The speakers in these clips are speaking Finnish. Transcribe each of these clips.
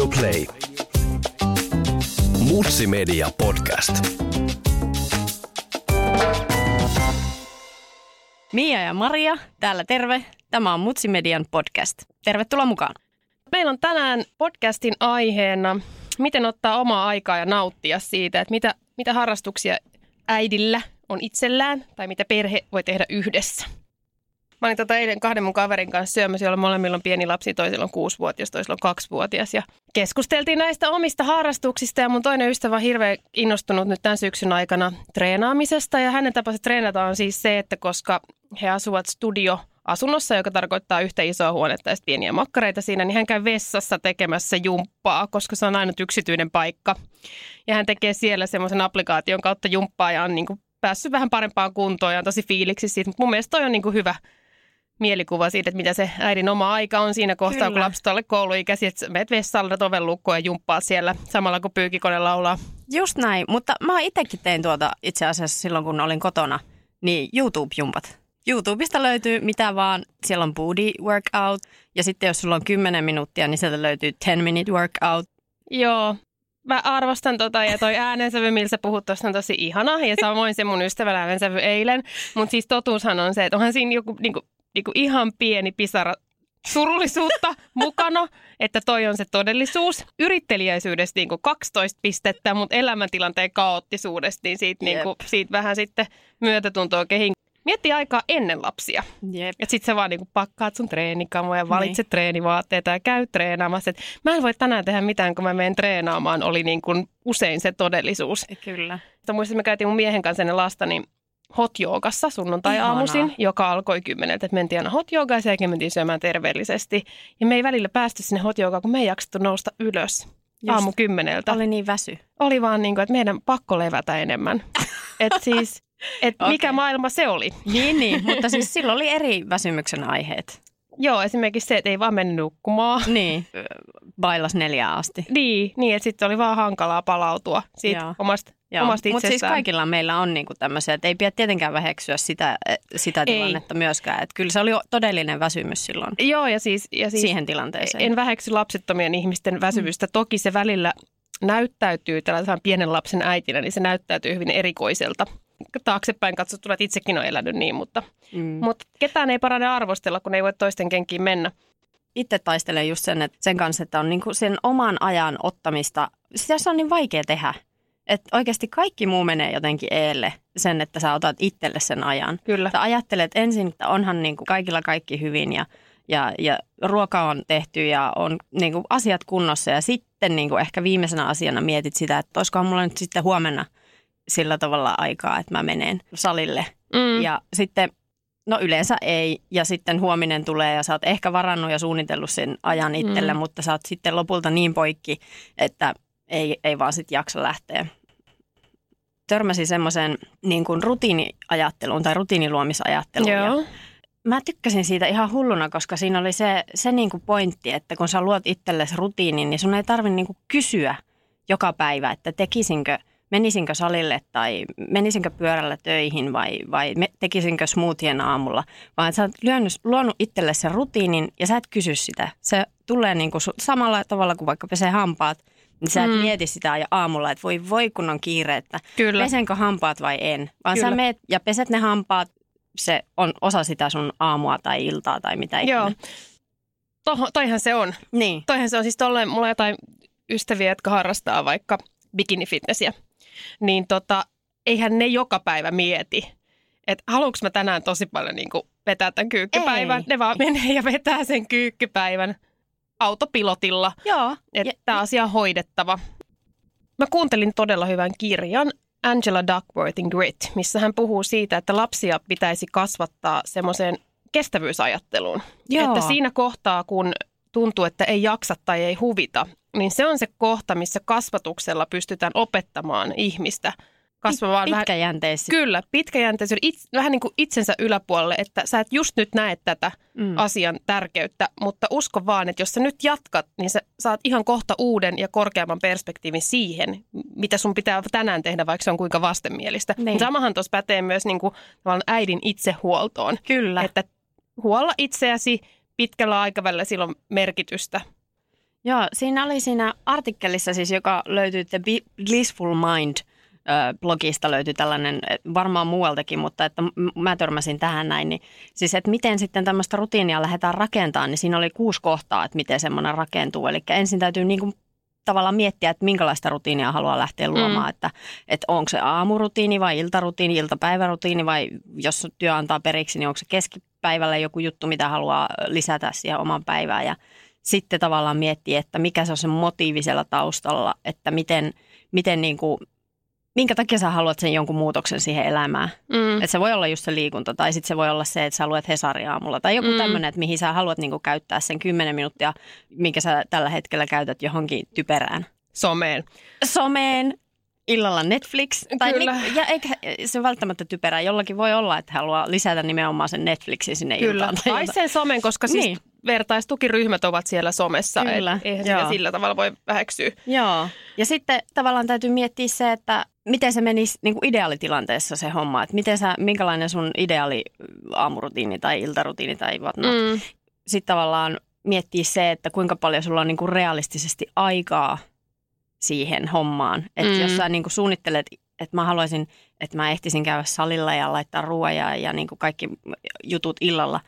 Radio Play. Mutsi Media Podcast. Mia ja Maria, täällä terve. Tämä on Mutsi Median podcast. Tervetuloa mukaan. Meillä on tänään podcastin aiheena, miten ottaa omaa aikaa ja nauttia siitä, että mitä, mitä harrastuksia äidillä on itsellään tai mitä perhe voi tehdä yhdessä. Mä olin tota eilen kahden mun kaverin kanssa syömässä, jolla molemmilla on pieni lapsi, toisella on kuusivuotias, toisella on kaksivuotias. Ja keskusteltiin näistä omista harrastuksista ja mun toinen ystävä on hirveän innostunut nyt tämän syksyn aikana treenaamisesta. Ja hänen tapansa treenata on siis se, että koska he asuvat studio asunnossa, joka tarkoittaa yhtä isoa huonetta ja pieniä makkareita siinä, niin hän käy vessassa tekemässä jumppaa, koska se on ainut yksityinen paikka. Ja hän tekee siellä semmoisen applikaation kautta jumppaa ja on niin kuin päässyt vähän parempaan kuntoon ja on tosi fiiliksi siitä. Mutta mun mielestä toi on niin kuin hyvä, mielikuva siitä, että mitä se äidin oma aika on siinä kohtaa, Kyllä. kun lapset alle kouluikäisiä, että menet vessalle oven lukkoon ja jumppaa siellä samalla kun pyykikone laulaa. Just näin, mutta mä itsekin tein tuota itse asiassa silloin, kun olin kotona, niin YouTube-jumpat. YouTubesta löytyy mitä vaan. Siellä on booty workout ja sitten jos sulla on 10 minuuttia, niin sieltä löytyy 10 minute workout. Joo, mä arvostan tota ja toi äänensävy, millä sä puhut tuosta on tosi ihana ja samoin se mun ystävän äänensävy eilen. Mutta siis totuushan on se, että onhan siinä joku niinku, niinku ihan pieni pisara surullisuutta mukana, että toi on se todellisuus. Yrittelijäisyydestä niin kuin 12 pistettä, mutta elämäntilanteen kaoottisuudesta, niin siitä, niin kuin, siitä vähän sitten myötätuntoa kehin. Mietti aikaa ennen lapsia. Jep. Et sit sä vaan niinku pakkaat sun treenikamoja, valitset niin. treenivaatteita ja käy treenaamassa. Et mä en voi tänään tehdä mitään, kun mä menen treenaamaan, oli niinku usein se todellisuus. Kyllä. Muistin, me käytiin mun miehen kanssa ennen lasta, niin hot joogassa sunnuntai-aamuisin, joka alkoi kymmeneltä. Että mentiin aina hot joogaan ja sen mentiin syömään terveellisesti. Ja me ei välillä päästy sinne hot joogaan, kun me ei jaksettu nousta ylös Just. aamu kymmeneltä. Oli niin väsy. Oli vaan niin kuin, että meidän pakko levätä enemmän. että siis, että okay. mikä maailma se oli. Niin, niin, mutta siis silloin oli eri väsymyksen aiheet. Joo, esimerkiksi se, että ei vaan mennyt nukkumaan. Niin, bailas neljään asti. Niin, niin että sitten oli vaan hankalaa palautua siitä Joo. omasta mutta siis kaikilla meillä on niinku tämmöisiä, että ei pidä tietenkään väheksyä sitä, eh, sitä tilannetta ei. myöskään. Että kyllä se oli todellinen väsymys silloin Joo, ja siis, ja siis siihen tilanteeseen. En väheksy lapsettomien ihmisten väsymystä. Mm. Toki se välillä näyttäytyy tällaisen pienen lapsen äitinä, niin se näyttäytyy hyvin erikoiselta. Taaksepäin katsottuna, että itsekin on elänyt niin, mutta, mm. mutta ketään ei parane arvostella, kun ei voi toisten kenkiin mennä itse taistelen just sen, että sen kanssa, että on niinku sen oman ajan ottamista, sitä se on niin vaikea tehdä. Että oikeasti kaikki muu menee jotenkin eelle sen, että sä otat itselle sen ajan. Kyllä. Sä ajattelet ensin, että onhan niin kuin kaikilla kaikki hyvin ja, ja, ja ruoka on tehty ja on niin kuin asiat kunnossa. Ja sitten niin kuin ehkä viimeisenä asiana mietit sitä, että olisikohan mulla nyt sitten huomenna sillä tavalla aikaa, että mä menen salille. Mm. Ja sitten No yleensä ei. Ja sitten huominen tulee ja sä oot ehkä varannut ja suunnitellut sen ajan itselle, mm. mutta sä oot sitten lopulta niin poikki, että ei, ei vaan sitten jaksa lähteä törmäsin semmoisen niin kuin rutiiniajatteluun tai rutiiniluomisajatteluun. Joo. Ja mä tykkäsin siitä ihan hulluna, koska siinä oli se, se niin kuin pointti, että kun sä luot itsellesi rutiinin, niin sun ei tarvitse niin kysyä joka päivä, että tekisinkö, menisinkö salille tai menisinkö pyörällä töihin vai, vai tekisinkö smoothien aamulla, vaan sä oot lyönyt, luonut itsellesi sen rutiinin ja sä et kysy sitä. Se tulee niin kuin samalla tavalla kuin vaikka pesee hampaat – niin sä et mm. mieti sitä ja aamulla, että voi voi kun on kiire, että Kyllä. pesenkö hampaat vai en. Vaan Kyllä. sä meet ja peset ne hampaat, se on osa sitä sun aamua tai iltaa tai mitä Joo. ikinä. Toho, toihan se on. Niin. Toihan se on. Siis tolleen, mulla on jotain ystäviä, jotka harrastaa vaikka bikinifitnessiä. Niin tota, eihän ne joka päivä mieti, että haluanko mä tänään tosi paljon niin vetää tämän kyykkypäivän. Ei. Ne vaan menee ja vetää sen kyykkypäivän autopilotilla. Joo. Että tämä asia on hoidettava. Mä kuuntelin todella hyvän kirjan Angela Duckworthin Grit, missä hän puhuu siitä, että lapsia pitäisi kasvattaa semmoiseen kestävyysajatteluun. Joo. Että siinä kohtaa, kun tuntuu, että ei jaksa tai ei huvita, niin se on se kohta, missä kasvatuksella pystytään opettamaan ihmistä – kasvamaan pitkäjänteisesti. Vähän, kyllä, pitkäjänteisesti. It, vähän niin kuin itsensä yläpuolelle, että sä et just nyt näe tätä mm. asian tärkeyttä, mutta usko vaan, että jos sä nyt jatkat, niin sä saat ihan kohta uuden ja korkeamman perspektiivin siihen, mitä sun pitää tänään tehdä, vaikka se on kuinka vastenmielistä. Niin. Samahan tuossa pätee myös niin kuin, äidin itsehuoltoon. Kyllä. Että huolla itseäsi pitkällä aikavälillä silloin merkitystä Joo, siinä oli siinä artikkelissa siis, joka löytyy The Blissful Mind blogista löytyi tällainen, varmaan muualtakin, mutta että mä törmäsin tähän näin, niin siis että miten sitten tämmöistä rutiinia lähdetään rakentamaan, niin siinä oli kuusi kohtaa, että miten semmoinen rakentuu. Eli ensin täytyy niin kuin tavallaan miettiä, että minkälaista rutiinia haluaa lähteä luomaan, mm. että, että onko se aamurutiini vai iltarutiini, iltapäivärutiini vai jos työ antaa periksi, niin onko se keskipäivällä joku juttu, mitä haluaa lisätä siihen oman päivään ja sitten tavallaan miettiä, että mikä se on se motiivisella taustalla, että miten, miten niin kuin, minkä takia sä haluat sen jonkun muutoksen siihen elämään. Mm. Että se voi olla just se liikunta tai sitten se voi olla se, että sä luet Hesari aamulla tai joku mm. tämmöinen, että mihin sä haluat niinku käyttää sen 10 minuuttia, minkä sä tällä hetkellä käytät johonkin typerään. Someen. Someen, illalla Netflix. Tai Kyllä. Ni- ja eikä se välttämättä typerää. Jollakin voi olla, että haluaa lisätä nimenomaan sen Netflixin sinne Kyllä. iltaan. Tai, tai sen somen, koska siis niin. Vertaistukiryhmät ovat siellä somessa. Kyllä. Et eihän sitä sillä tavalla voi väheksyä. Joo. Ja sitten tavallaan täytyy miettiä se, että miten se menisi niin kuin ideaalitilanteessa se homma. Että miten sä, minkälainen sun ideaali aamurutiini tai iltarutiini tai whatnot. Mm. Sitten tavallaan miettiä se, että kuinka paljon sulla on niin kuin realistisesti aikaa siihen hommaan. Että mm. jos sä niin kuin suunnittelet, että mä haluaisin, että mä ehtisin käydä salilla ja laittaa ruoja ja niin kuin kaikki jutut illalla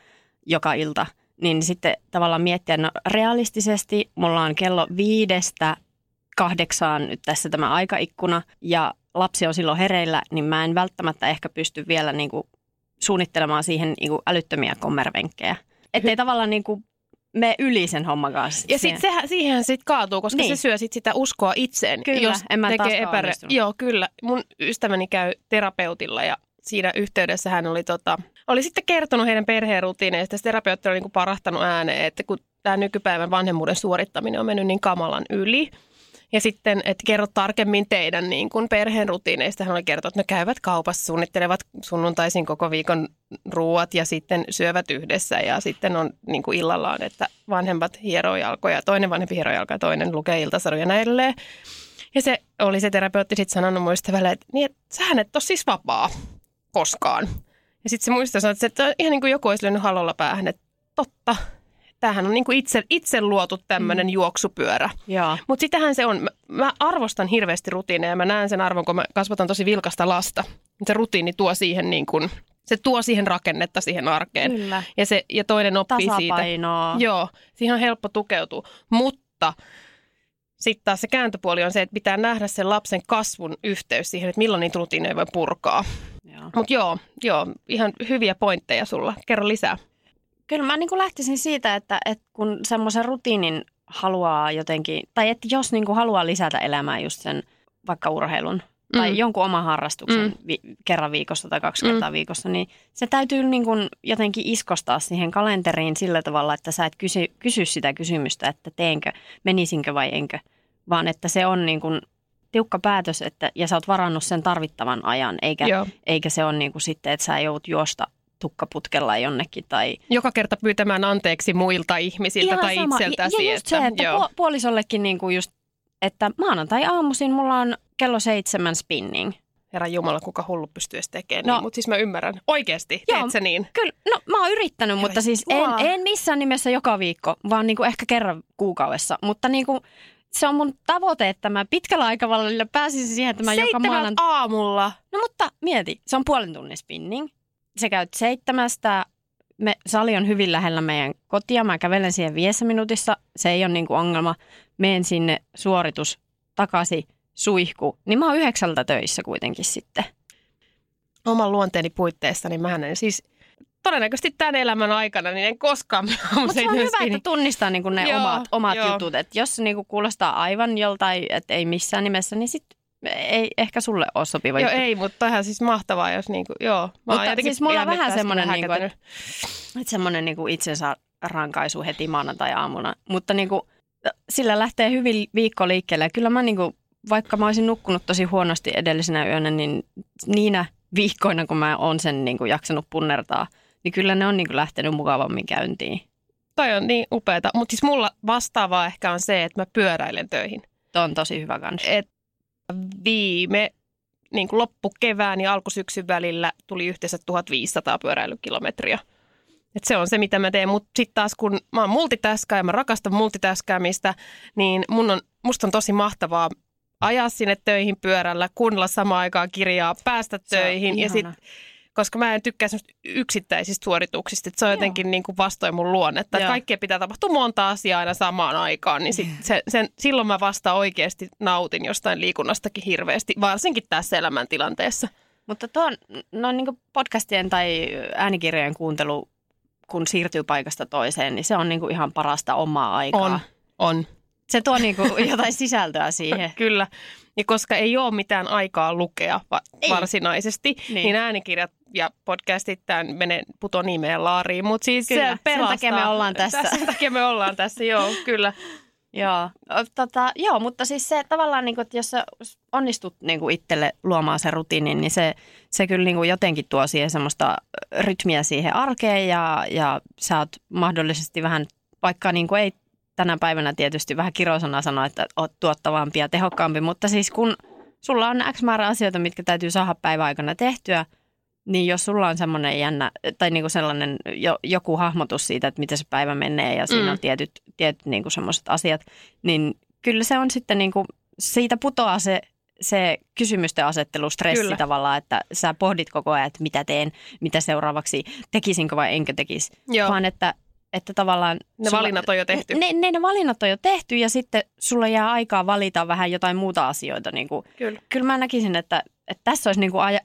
joka ilta, niin sitten tavallaan miettiä, no realistisesti mulla on kello viidestä kahdeksaan nyt tässä tämä aikaikkuna ja lapsi on silloin hereillä, niin mä en välttämättä ehkä pysty vielä niin kuin suunnittelemaan siihen niin kuin älyttömiä kommervenkkejä. Että ei tavallaan niin kuin me yli sen homman kanssa. Ja sit sehän, siihen sitten kaatuu, koska niin. se syö sit sitä uskoa itseen. Kyllä, jos en mä tekee epärä... Joo, kyllä. Mun ystäväni käy terapeutilla ja siinä yhteydessä hän oli, tota, oli sitten kertonut heidän perheen rutiineista. Se terapeutti oli niin kuin parahtanut ääneen, että kun tämä nykypäivän vanhemmuuden suorittaminen on mennyt niin kamalan yli – ja sitten, että kerro tarkemmin teidän niin kuin perheen rutiineista. Hän oli kertonut, että ne käyvät kaupassa, suunnittelevat sunnuntaisin koko viikon ruuat ja sitten syövät yhdessä. Ja sitten on niin kuin illallaan, että vanhemmat hieroo jalkoja, toinen vanhempi hieroo jalkoja, toinen lukee iltasaruja näin edelleen. Ja se oli se terapeutti sitten sanonut muistavalle, että, niin, että sähän et ole siis vapaa koskaan. Ja sitten se muistaa sanoa, että se, ihan niin kuin joku olisi lyönyt halolla päähän, että totta, tämähän on niin kuin itse, itse luotu tämmöinen mm. juoksupyörä. Mutta sitähän se on. Mä, mä arvostan hirveästi rutiineja. Mä näen sen arvon, kun mä kasvatan tosi vilkasta lasta. Se rutiini tuo siihen niin kuin, se tuo siihen rakennetta siihen arkeen. Kyllä. Ja, se, ja toinen oppii Tasapainoa. siitä. Joo, siihen on helppo tukeutua. Mutta sitten taas se kääntöpuoli on se, että pitää nähdä sen lapsen kasvun yhteys siihen, että milloin niitä rutiineja voi purkaa. Mutta joo, joo, ihan hyviä pointteja sulla. Kerro lisää. Kyllä mä niin kuin lähtisin siitä, että, että kun semmoisen rutiinin haluaa jotenkin, tai että jos niin kuin haluaa lisätä elämää just sen vaikka urheilun mm. tai jonkun oman harrastuksen mm. vi- kerran viikossa tai kaksi mm. kertaa viikossa, niin se täytyy niin kuin jotenkin iskostaa siihen kalenteriin sillä tavalla, että sä et kysy, kysy sitä kysymystä, että teenkö, menisinkö vai enkö, vaan että se on niin kuin tiukka päätös että, ja sä oot varannut sen tarvittavan ajan, eikä, eikä se ole niin kuin sitten, että sä joudut juosta tukkaputkella jonnekin. Tai... Joka kerta pyytämään anteeksi muilta ihmisiltä Ihan tai sama. itseltäsi. Ja just se, että joo. puolisollekin niin kuin just, että maanantai aamuisin mulla on kello seitsemän spinning. Herra Jumala, kuka hullu pystyy edes tekemään no, niin, mutta siis mä ymmärrän. Oikeasti, joo, teet niin? Kyllä, no mä oon yrittänyt, mutta siis en, en missään nimessä joka viikko, vaan niin kuin ehkä kerran kuukaudessa. Mutta niin kuin, se on mun tavoite, että mä pitkällä aikavälillä pääsisin siihen, että mä joka maanantai... aamulla? No mutta mieti, se on puolen tunnin spinning sä käyt seitsemästä, me, sali on hyvin lähellä meidän kotia, mä kävelen siihen viidessä minuutissa, se ei ole niinku ongelma. Meen sinne suoritus takaisin, suihku, niin mä oon yhdeksältä töissä kuitenkin sitten. Oman luonteeni puitteissa, niin mä en siis todennäköisesti tämän elämän aikana, niin en koskaan Mutta se on hyvä, että tunnistaa niinku ne joo, omat, omat jutut. Et jos se niinku kuulostaa aivan joltain, että ei missään nimessä, niin sitten ei ehkä sulle ole sopiva Joo, juttu. ei, mutta ihan siis mahtavaa, jos niinku, joo. Mä mutta siis mulla on vähän semmoinen, niinku, että, että semmoinen niinku itsensä rankaisu heti maanantai-aamuna. Mutta niinku, sillä lähtee hyvin viikko liikkeelle. Ja kyllä mä niinku, vaikka mä olisin nukkunut tosi huonosti edellisenä yönä, niin niinä viikkoina, kun mä oon sen niinku jaksanut punnertaa, niin kyllä ne on niinku lähtenyt mukavammin käyntiin. Toi on niin upeeta. Mutta siis mulla vastaavaa ehkä on se, että mä pyöräilen töihin. Tuo on tosi hyvä kans. Et viime niin kuin loppukevään ja alkusyksyn välillä tuli yhteensä 1500 pyöräilykilometriä. Et se on se, mitä mä teen. Mutta sitten taas, kun mä oon multitaskaa ja mä rakastan multitaskäämistä, niin mun on, musta on tosi mahtavaa ajaa sinne töihin pyörällä, kuunnella samaan aikaan kirjaa, päästä töihin. Ja sit, koska mä en tykkää yksittäisistä suorituksista, että se on Joo. jotenkin niin kuin vastoin mun luonnetta. Että kaikkea pitää tapahtua monta asiaa aina samaan aikaan, niin sit se, sen, silloin mä vasta oikeasti nautin jostain liikunnastakin hirveästi, varsinkin tässä elämäntilanteessa. Mutta tuo no niin podcastien tai äänikirjojen kuuntelu, kun siirtyy paikasta toiseen, niin se on niin kuin ihan parasta omaa aikaa. On, on. Se tuo niin kuin jotain sisältöä siihen. Kyllä. Ja koska ei ole mitään aikaa lukea va- varsinaisesti, niin. niin äänikirjat ja podcastit tämän menee puto nimeen laariin. Mutta siis kyllä. se pelastaa. Sen takia me ollaan tässä. Sen takia me ollaan tässä, joo, kyllä. Joo, tota, joo, mutta siis se tavallaan, niin kuin, että jos sä onnistut niin kuin itselle luomaan sen rutiinin, niin se, se kyllä niin kuin jotenkin tuo siihen semmoista rytmiä siihen arkeen ja, ja sä oot mahdollisesti vähän, vaikka niin kuin ei tänä päivänä tietysti vähän kirosana sanoa, että oot tuottavampi ja tehokkaampi, mutta siis kun sulla on X määrä asioita, mitkä täytyy saada päivän aikana tehtyä, niin jos sulla on semmoinen jännä, tai niinku sellainen jo, joku hahmotus siitä, että miten se päivä menee ja siinä mm. on tietyt, tietyt niinku semmoiset asiat, niin kyllä se on sitten niinku, siitä putoaa se, se kysymysten asettelu, stressi kyllä. tavallaan, että sä pohdit koko ajan, että mitä teen, mitä seuraavaksi, tekisinkö vai enkö tekisi, Joo. vaan että että tavallaan... Ne sulla, valinnat on jo tehty. Ne, ne, ne valinnat on jo tehty ja sitten sulla jää aikaa valita vähän jotain muuta asioita. Niin kuin, kyllä. kyllä mä näkisin, että, että tässä olisi niin kuin aj,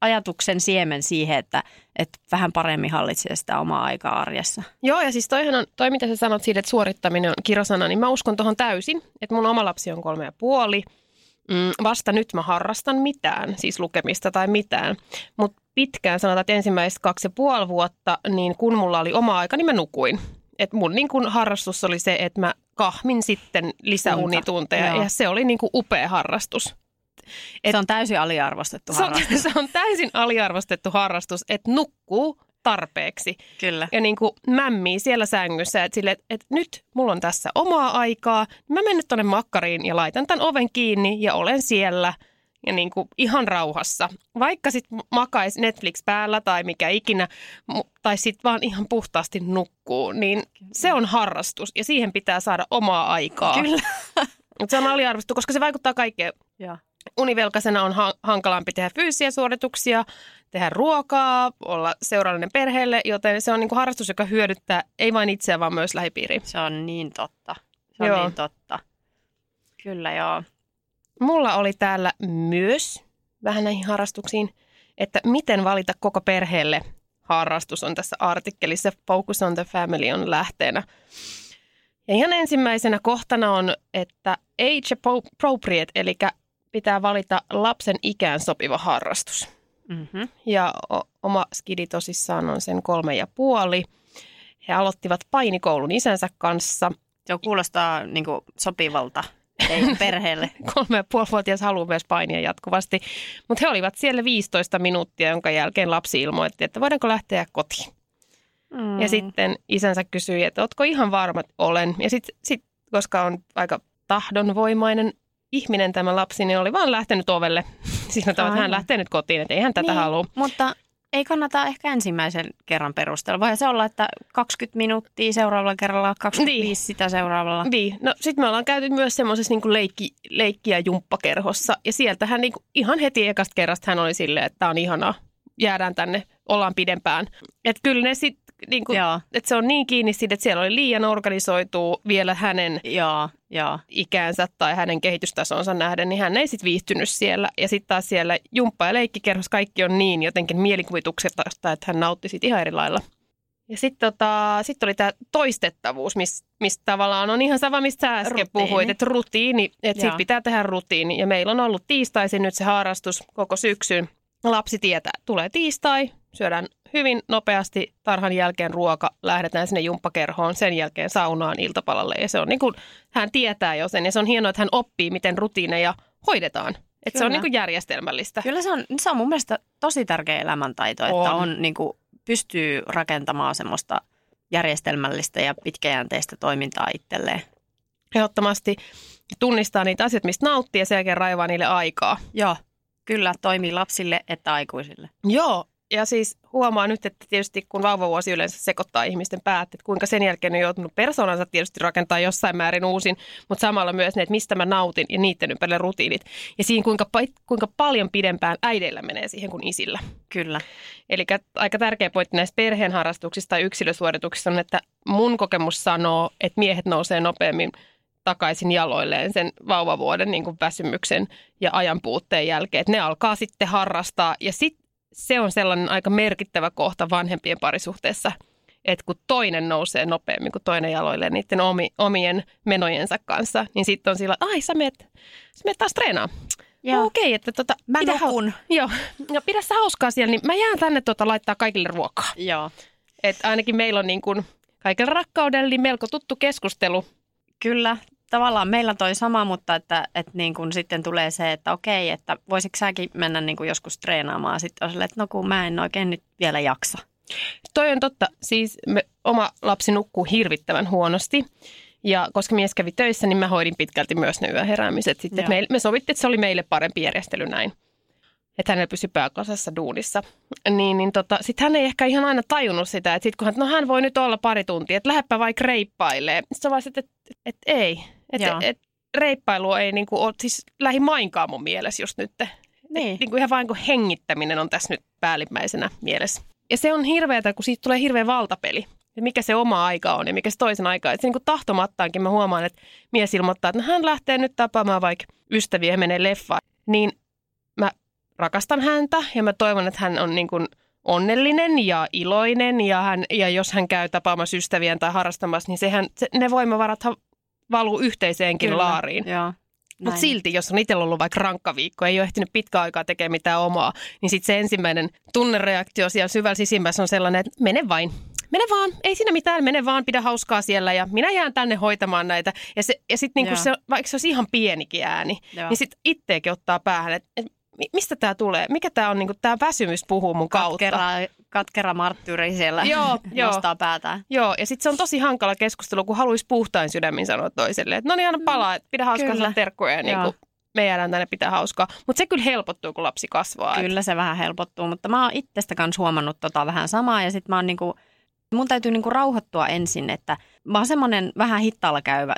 ajatuksen siemen siihen, että, että vähän paremmin hallitsee sitä omaa aikaa arjessa. Joo, ja siis toihan on, toi mitä sä sanot siitä, että suorittaminen on kirosana, niin mä uskon tuohon täysin, että mun oma lapsi on kolme ja puoli. Mm, vasta nyt mä harrastan mitään, siis lukemista tai mitään. Mutta pitkään, sanotaan, että ensimmäiset kaksi ja puoli vuotta, niin kun mulla oli oma aika, niin mä nukuin. Et mun niin kun harrastus oli se, että mä kahmin sitten lisäunitunteja ja se oli niin kuin upea harrastus. Et, se on täysin aliarvostettu se harrastus. On, se on täysin aliarvostettu harrastus, että nukkuu tarpeeksi. Kyllä. Ja niin kuin mämmii siellä sängyssä, että, sille, että, että nyt mulla on tässä omaa aikaa. Mä menen nyt tuonne makkariin ja laitan tämän oven kiinni ja olen siellä ja niin kuin ihan rauhassa. Vaikka sitten makaisi Netflix päällä tai mikä ikinä, tai sitten vaan ihan puhtaasti nukkuu, niin se on harrastus ja siihen pitää saada omaa aikaa. Kyllä. Se on aliarvostettu, koska se vaikuttaa kaikkeen. Ja univelkaisena on ha- hankalampi tehdä fyysisiä suorituksia, tehdä ruokaa, olla seurallinen perheelle, joten se on niin kuin harrastus, joka hyödyttää ei vain itseä, vaan myös lähipiiriä. Se on niin totta. Se on joo. niin totta. Kyllä joo. Mulla oli täällä myös vähän näihin harrastuksiin, että miten valita koko perheelle harrastus on tässä artikkelissa. Focus on the Family on lähteenä. Ja ihan ensimmäisenä kohtana on, että age appropriate, eli pitää valita lapsen ikään sopiva harrastus. Mm-hmm. Ja o- oma skidi tosissaan on sen kolme ja puoli. He aloittivat painikoulun isänsä kanssa. Se kuulostaa niin kuin, sopivalta ei perheelle. kolme ja puolivuotias haluaa myös painia jatkuvasti. Mutta he olivat siellä 15 minuuttia, jonka jälkeen lapsi ilmoitti, että voidaanko lähteä kotiin. Mm. Ja sitten isänsä kysyi, että ootko ihan varma, että olen. Ja sitten, sit, koska on aika tahdonvoimainen ihminen tämä lapsi, niin oli vaan lähtenyt ovelle. Siinä tavalla, että hän lähtee nyt kotiin, että ei hän tätä niin, halua. Mutta ei kannata ehkä ensimmäisen kerran perustella. Voihan se olla, että 20 minuuttia seuraavalla kerralla, 25 niin. sitä seuraavalla. Niin. No sitten me ollaan käyty myös semmoisessa niin leikki, leikki- ja jumppakerhossa. Ja sieltähän niin kuin, ihan heti ekasta kerrasta hän oli silleen, että tämä on ihanaa. Jäädään tänne, ollaan pidempään. Että kyllä ne sitten niin kuin, että se on niin kiinni siitä, että siellä oli liian organisoitu vielä hänen Joo, joo. ikänsä tai hänen kehitystasonsa nähden, niin hän ei sitten viihtynyt siellä. Ja sitten taas siellä jumppa- ja leikkikerros kaikki on niin jotenkin mielikuvituksesta, että hän nautti siitä ihan eri lailla. Ja sitten tota, sit oli tämä toistettavuus, mistä mis tavallaan on ihan sama, mistä sä äsken rutiini. puhuit, että rutiini, että siitä pitää tehdä rutiini. Ja meillä on ollut tiistaisin nyt se harrastus koko syksyn. Lapsi tietää, tulee tiistai, syödään hyvin nopeasti tarhan jälkeen ruoka, lähdetään sinne jumppakerhoon, sen jälkeen saunaan iltapalalle. Ja se on niin kuin, hän tietää jo sen ja se on hienoa, että hän oppii, miten rutiineja hoidetaan. Että se on niin kuin järjestelmällistä. Kyllä se on, se on mun mielestä tosi tärkeä elämäntaito, on. että on, niin kuin, pystyy rakentamaan semmoista järjestelmällistä ja pitkäjänteistä toimintaa itselleen. Ehdottomasti tunnistaa niitä asioita, mistä nauttii ja sen jälkeen raivaa niille aikaa. Joo, kyllä toimii lapsille että aikuisille. Joo, ja siis huomaa nyt, että tietysti kun vauvavuosi yleensä sekoittaa ihmisten päät, että kuinka sen jälkeen on joutunut persoonansa tietysti rakentaa jossain määrin uusin, mutta samalla myös ne, että mistä mä nautin ja niiden ympärille rutiinit. Ja siinä kuinka, kuinka paljon pidempään äideillä menee siihen kuin isillä. Kyllä. Eli aika tärkeä pointti näistä perheen harrastuksista tai yksilösuorituksista on, että mun kokemus sanoo, että miehet nousee nopeammin takaisin jaloilleen sen vauvavuoden niin kuin väsymyksen ja ajan puutteen jälkeen. Että ne alkaa sitten harrastaa ja sitten se on sellainen aika merkittävä kohta vanhempien parisuhteessa, että kun toinen nousee nopeammin kuin toinen jaloille niiden omi, omien menojensa kanssa, niin sitten on sillä, ai sä meet, sä meet taas treenaa. No, okei, okay, että tota, mä pidä, nukun. Joo, ja pidä sä hauskaa siellä, niin mä jään tänne tota, laittaa kaikille ruokaa. Joo. Et ainakin meillä on niin kuin, kaikilla rakkaudella niin melko tuttu keskustelu. Kyllä, tavallaan meillä toi sama, mutta että, että niin kuin sitten tulee se, että okei, että voisitko säkin mennä niin kuin joskus treenaamaan. Sitten on sille, että no kun mä en oikein nyt vielä jaksa. Toi on totta. Siis me, oma lapsi nukkuu hirvittävän huonosti. Ja koska mies kävi töissä, niin mä hoidin pitkälti myös ne yöheräämiset. Sitten me, me sovittiin, että se oli meille parempi järjestely näin. Että hänellä pysyi pääkasassa duunissa. Niin, niin tota, sitten hän ei ehkä ihan aina tajunnut sitä, että sit kun hän, no hän voi nyt olla pari tuntia, että lähdepä vaikka reippailee. Sitten vaan että, että, että ei, että et, reippailu ei niin kuin, ole siis lähimainkaan mun mielessä just nyt. Niin. Et, niin kuin ihan vain kuin hengittäminen on tässä nyt päällimmäisenä mielessä. Ja se on hirveätä, kun siitä tulee hirveä valtapeli. Ja mikä se oma aika on ja mikä se toisen aika on. Että niin kuin tahtomattaankin mä huomaan, että mies ilmoittaa, että no hän lähtee nyt tapaamaan vaikka ystäviä ja menee leffaan. Niin mä rakastan häntä ja mä toivon, että hän on niin kuin onnellinen ja iloinen ja, hän, ja jos hän käy tapaamassa ystäviä tai harrastamassa, niin sehän, se, ne voimavarat valuu yhteiseenkin Kyllä, laariin. Mutta silti, jos on itsellä ollut vaikka rankka viikko, ei ole ehtinyt pitkä aikaa tekemään mitään omaa, niin sitten se ensimmäinen tunnereaktio siellä syvällä sisimmässä on sellainen, että mene vain. Mene vaan, ei siinä mitään, mene vaan, pidä hauskaa siellä ja minä jään tänne hoitamaan näitä. Ja, se, ja sitten niinku se, vaikka se olisi ihan pienikin ääni, Joo. niin sitten itteekin ottaa päähän, että et mistä tämä tulee? Mikä tämä on, niinku, tämä väsymys puhuu mun kautta? Katkera, katkera marttyyri siellä joo, nostaa päätään. Joo, ja sitten se on tosi hankala keskustelu, kun haluaisi puhtain sydämin sanoa toiselle, että no niin, anna palaa, että pidä hauskaa terkkuja ja niin kuin, me jäädään tänne pitää hauskaa. Mutta se kyllä helpottuu, kun lapsi kasvaa. Kyllä et. se vähän helpottuu, mutta mä oon itsestä kanssa huomannut tota vähän samaa ja sitten mä oon niinku, mun täytyy niinku rauhoittua ensin, että mä oon semmoinen vähän hittaalla käyvä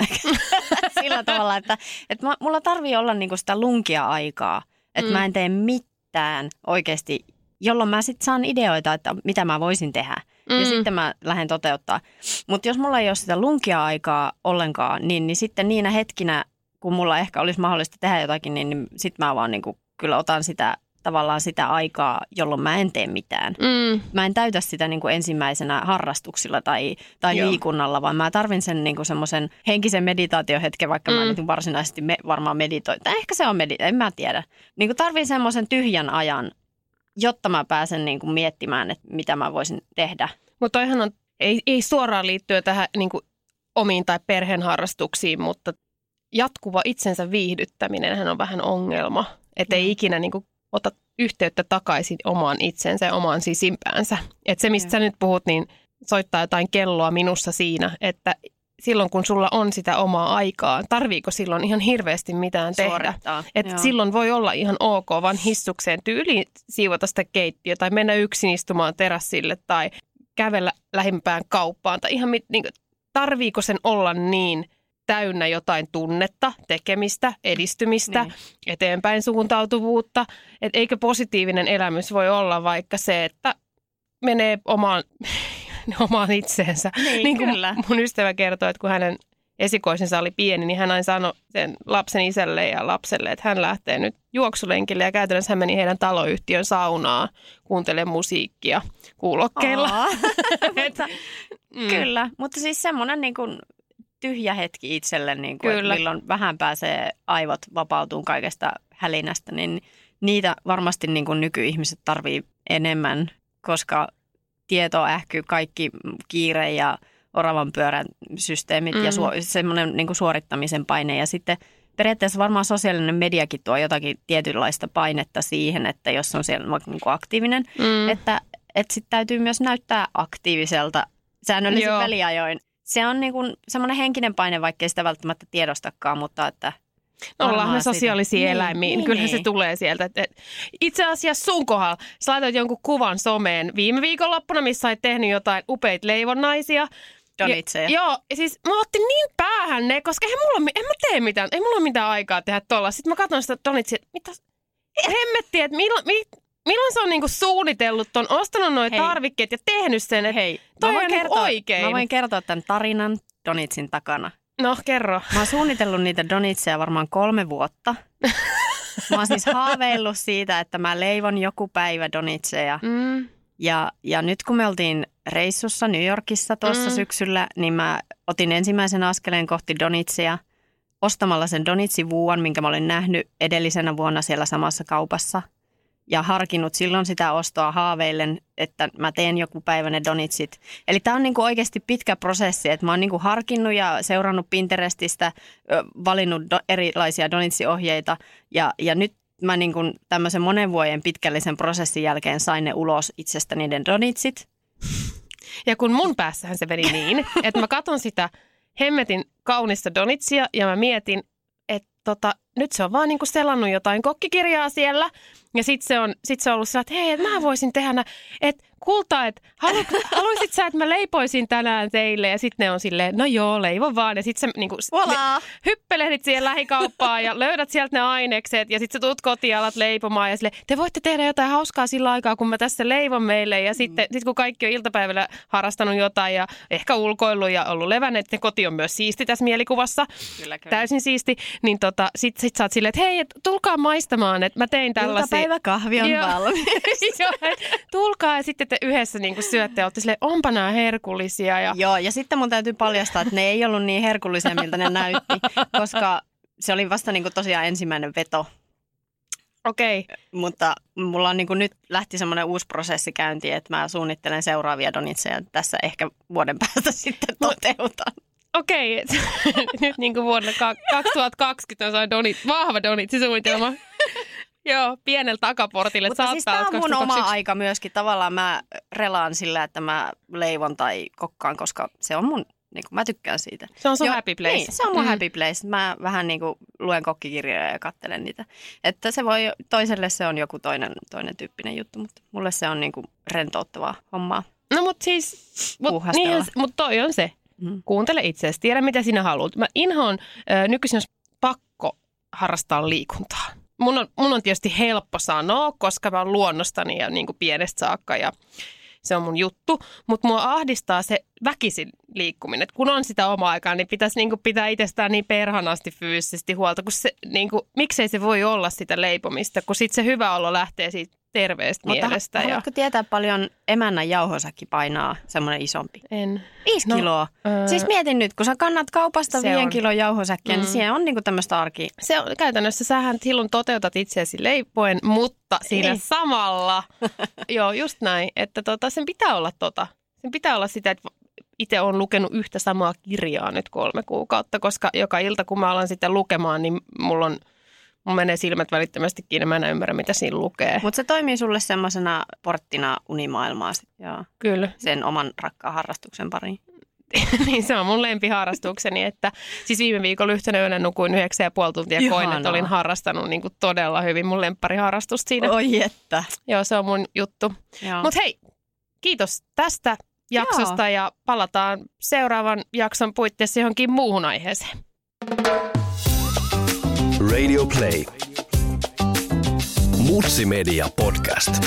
sillä tavalla, että, että mulla tarvii olla niinku sitä lunkia aikaa – että mm. mä en tee mitään oikeasti, jolloin mä sitten saan ideoita, että mitä mä voisin tehdä. Mm. Ja sitten mä lähden toteuttaa. Mutta jos mulla ei ole sitä lunkia aikaa ollenkaan, niin, niin sitten niinä hetkinä, kun mulla ehkä olisi mahdollista tehdä jotakin, niin, niin sitten mä vaan niin kuin, kyllä otan sitä tavallaan sitä aikaa, jolloin mä en tee mitään. Mm. Mä en täytä sitä niin kuin ensimmäisenä harrastuksilla tai, tai liikunnalla, vaan mä tarvin sen niin kuin semmoisen henkisen meditaatiohetken, vaikka mm. mä nyt varsinaisesti me, varmaan meditoin. Tai ehkä se on meditaatio, en mä tiedä. Niin kuin tarvin semmoisen tyhjän ajan, jotta mä pääsen niin kuin miettimään, että mitä mä voisin tehdä. Mutta toihan on, ei, ei suoraan liittyä tähän niin kuin omiin tai perheen harrastuksiin, mutta jatkuva itsensä viihdyttäminen on vähän ongelma. Että ei mm. ikinä niin kuin ota yhteyttä takaisin omaan itsensä ja omaan sisimpäänsä. Että se, mistä sä nyt puhut, niin soittaa jotain kelloa minussa siinä, että silloin kun sulla on sitä omaa aikaa, tarviiko silloin ihan hirveästi mitään tehdä. että silloin voi olla ihan ok vaan hissukseen tyyli siivota sitä keittiöä tai mennä yksin istumaan terassille tai kävellä lähimpään kauppaan. Tai ihan niin, tarviiko sen olla niin – täynnä jotain tunnetta, tekemistä, edistymistä, niin. eteenpäin suuntautuvuutta. Et eikö positiivinen elämys voi olla vaikka se, että menee omaan, omaan itseensä. Niin, niin kuin kyllä. mun ystävä kertoi, että kun hänen esikoisensa oli pieni, niin hän aina sanoi sen lapsen isälle ja lapselle, että hän lähtee nyt juoksulenkille ja käytännössä hän meni heidän taloyhtiön saunaan kuuntelemaan musiikkia kuulokkeilla. mutta, mm. Kyllä, mutta siis semmoinen niin kuin tyhjä hetki itselle, niin kuin, että milloin vähän pääsee aivot vapautumaan kaikesta hälinästä, niin niitä varmasti niin kuin nykyihmiset tarvii enemmän, koska tieto ähkyy kaikki kiire ja oravan pyörän systeemit mm. ja su- semmoinen niin kuin suorittamisen paine. Ja sitten periaatteessa varmaan sosiaalinen mediakin tuo jotakin tietynlaista painetta siihen, että jos on siellä vaikka niin kuin aktiivinen, mm. että, että sitten täytyy myös näyttää aktiiviselta säännöllisin väliajoin se on niin kuin semmoinen henkinen paine, vaikka ei sitä välttämättä tiedostakaan, mutta että No ollaan me sosiaalisia niin, eläimiä, niin, kyllähän niin. se tulee sieltä. Et, et, itse asiassa sun kohdalla, sä laitoit jonkun kuvan someen viime viikonloppuna, missä sait tehnyt jotain upeita leivonnaisia. Donitseja. Joo, ja siis mä otin niin päähän ne, koska eihän mulla, en mä tee mitään, ei mulla ole mitään aikaa tehdä tuolla. Sitten mä katson sitä donitsia, mitä, hemmetti, että milloin, milloin se on niinku suunnitellut ton, ostanut noin tarvikkeet ja tehnyt sen, että Hei, toi mä voin, niinku kertoa, oikein. mä voin kertoa tämän tarinan Donitsin takana. No, kerro. Mä oon suunnitellut niitä donitseja varmaan kolme vuotta. Mä oon siis haaveillut siitä, että mä leivon joku päivä donitseja. Mm. Ja, ja nyt kun me oltiin reissussa New Yorkissa tuossa mm. syksyllä, niin mä otin ensimmäisen askeleen kohti donitseja ostamalla sen donitsivuuan, minkä mä olin nähnyt edellisenä vuonna siellä samassa kaupassa – ja harkinnut silloin sitä ostoa haaveillen, että mä teen joku päivä ne donitsit. Eli tämä on niinku oikeasti pitkä prosessi, että mä oon niinku harkinnut ja seurannut Pinterestistä, valinnut do, erilaisia donitsiohjeita ja, ja nyt mä niinku tämmöisen monen vuoden pitkällisen prosessin jälkeen sain ne ulos itsestä niiden donitsit. Ja kun mun päässähän se meni niin, että mä katson sitä hemmetin kaunista donitsia ja mä mietin, tota, nyt se on vaan niinku selannut jotain kokkikirjaa siellä – ja sitten se, on, sit se on ollut sellainen, että hei, mä voisin tehdä, että kulta, että halu, haluaisit sä, että mä leipoisin tänään teille? Ja sitten ne on silleen, no joo, leivo vaan. Ja sitten sä niin kuin, hyppelehdit siihen lähikauppaan ja löydät sieltä ne ainekset. Ja sitten sä tuut kotiin ja alat leipomaan. Ja sille, te voitte tehdä jotain hauskaa sillä aikaa, kun mä tässä leivon meille. Ja sitten mm. sit kun kaikki on iltapäivällä harrastanut jotain ja ehkä ulkoillut ja ollut levänneet, että koti on myös siisti tässä mielikuvassa. Kyllä, kyllä. Täysin siisti. Niin tota, sit, sit sä oot silleen, että hei, et, tulkaa maistamaan, että mä tein tällaisia. Iltapäiväkahvi on valmis. tulkaa ja sitten te yhdessä niin syötte ja olette silleen, onpa nämä herkullisia. Ja... Joo, ja sitten mun täytyy paljastaa, että ne ei ollut niin herkullisia, miltä ne näytti, koska se oli vasta niin kuin tosiaan ensimmäinen veto. Okei. Okay. Mutta mulla on niin kuin nyt lähti semmoinen uusi prosessi käyntiin, että mä suunnittelen seuraavia donitseja tässä ehkä vuoden päästä sitten toteutan. Okei, okay. nyt niin kuin vuonna 2020 on donit, vahva donitsisuunnitelma. Joo, pienellä takaportille. Mutta siis tämä on mun oma aika myöskin. Tavallaan mä relaan sillä, että mä leivon tai kokkaan, koska se on mun niin kuin, mä tykkään siitä. Se on sun Joo, happy place. Niin, se on mun mm. happy place. Mä vähän niin kuin luen kokkikirjoja ja katselen niitä. Että se voi, toiselle se on joku toinen, toinen tyyppinen juttu, mutta mulle se on niin kuin rentouttavaa hommaa. No mutta siis, mut, niin, mut toi on se. Mm. Kuuntele itseäsi, tiedä mitä sinä haluat. Mä inhoon, äh, nykyisin olisi pakko harrastaa liikuntaa mun on, mun on tietysti helppo sanoa, koska mä oon luonnostani ja niin kuin pienestä saakka ja se on mun juttu. Mutta mua ahdistaa se väkisin liikkuminen. Et kun on sitä omaa aikaa, niin pitäisi niinku pitää itsestään niin perhanasti fyysisesti huolta. Kun se, niinku, miksei se voi olla sitä leipomista, kun sitten se hyvä olo lähtee siitä terveestä Mutta mielestä. Mutta haluatko tietää paljon emännän jauhosakki painaa semmoinen isompi? En. Viisi no, kiloa. Öö, siis mietin nyt, kun sä kannat kaupasta viien kilon jauhosäkkiä, niin mm. niin siellä on niinku tämmöistä arki. Se on käytännössä, sähän silloin toteutat itseäsi leipoen, mutta siinä niin. samalla, joo just näin, että tota, sen pitää olla tota. Sen pitää olla sitä, että itse olen lukenut yhtä samaa kirjaa nyt kolme kuukautta, koska joka ilta kun mä alan sitä lukemaan, niin mulla on – mun menee silmät välittömästi kiinni, mä en ymmärrä, mitä siinä lukee. Mutta se toimii sulle semmoisena porttina unimaailmaa ja Kyllä. sen oman rakkaan harrastuksen pariin. niin se on mun lempiharrastukseni, että siis viime viikolla yhtenä yönä nukuin yhdeksän ja puoli tuntia Ihanaa. koin, että olin harrastanut niin kuin todella hyvin mun lemppariharrastusta siinä. Oi että. Joo, se on mun juttu. Mutta hei, kiitos tästä jaksosta Joo. ja palataan seuraavan jakson puitteissa johonkin muuhun aiheeseen. Radio Play. Mutsi Media Podcast.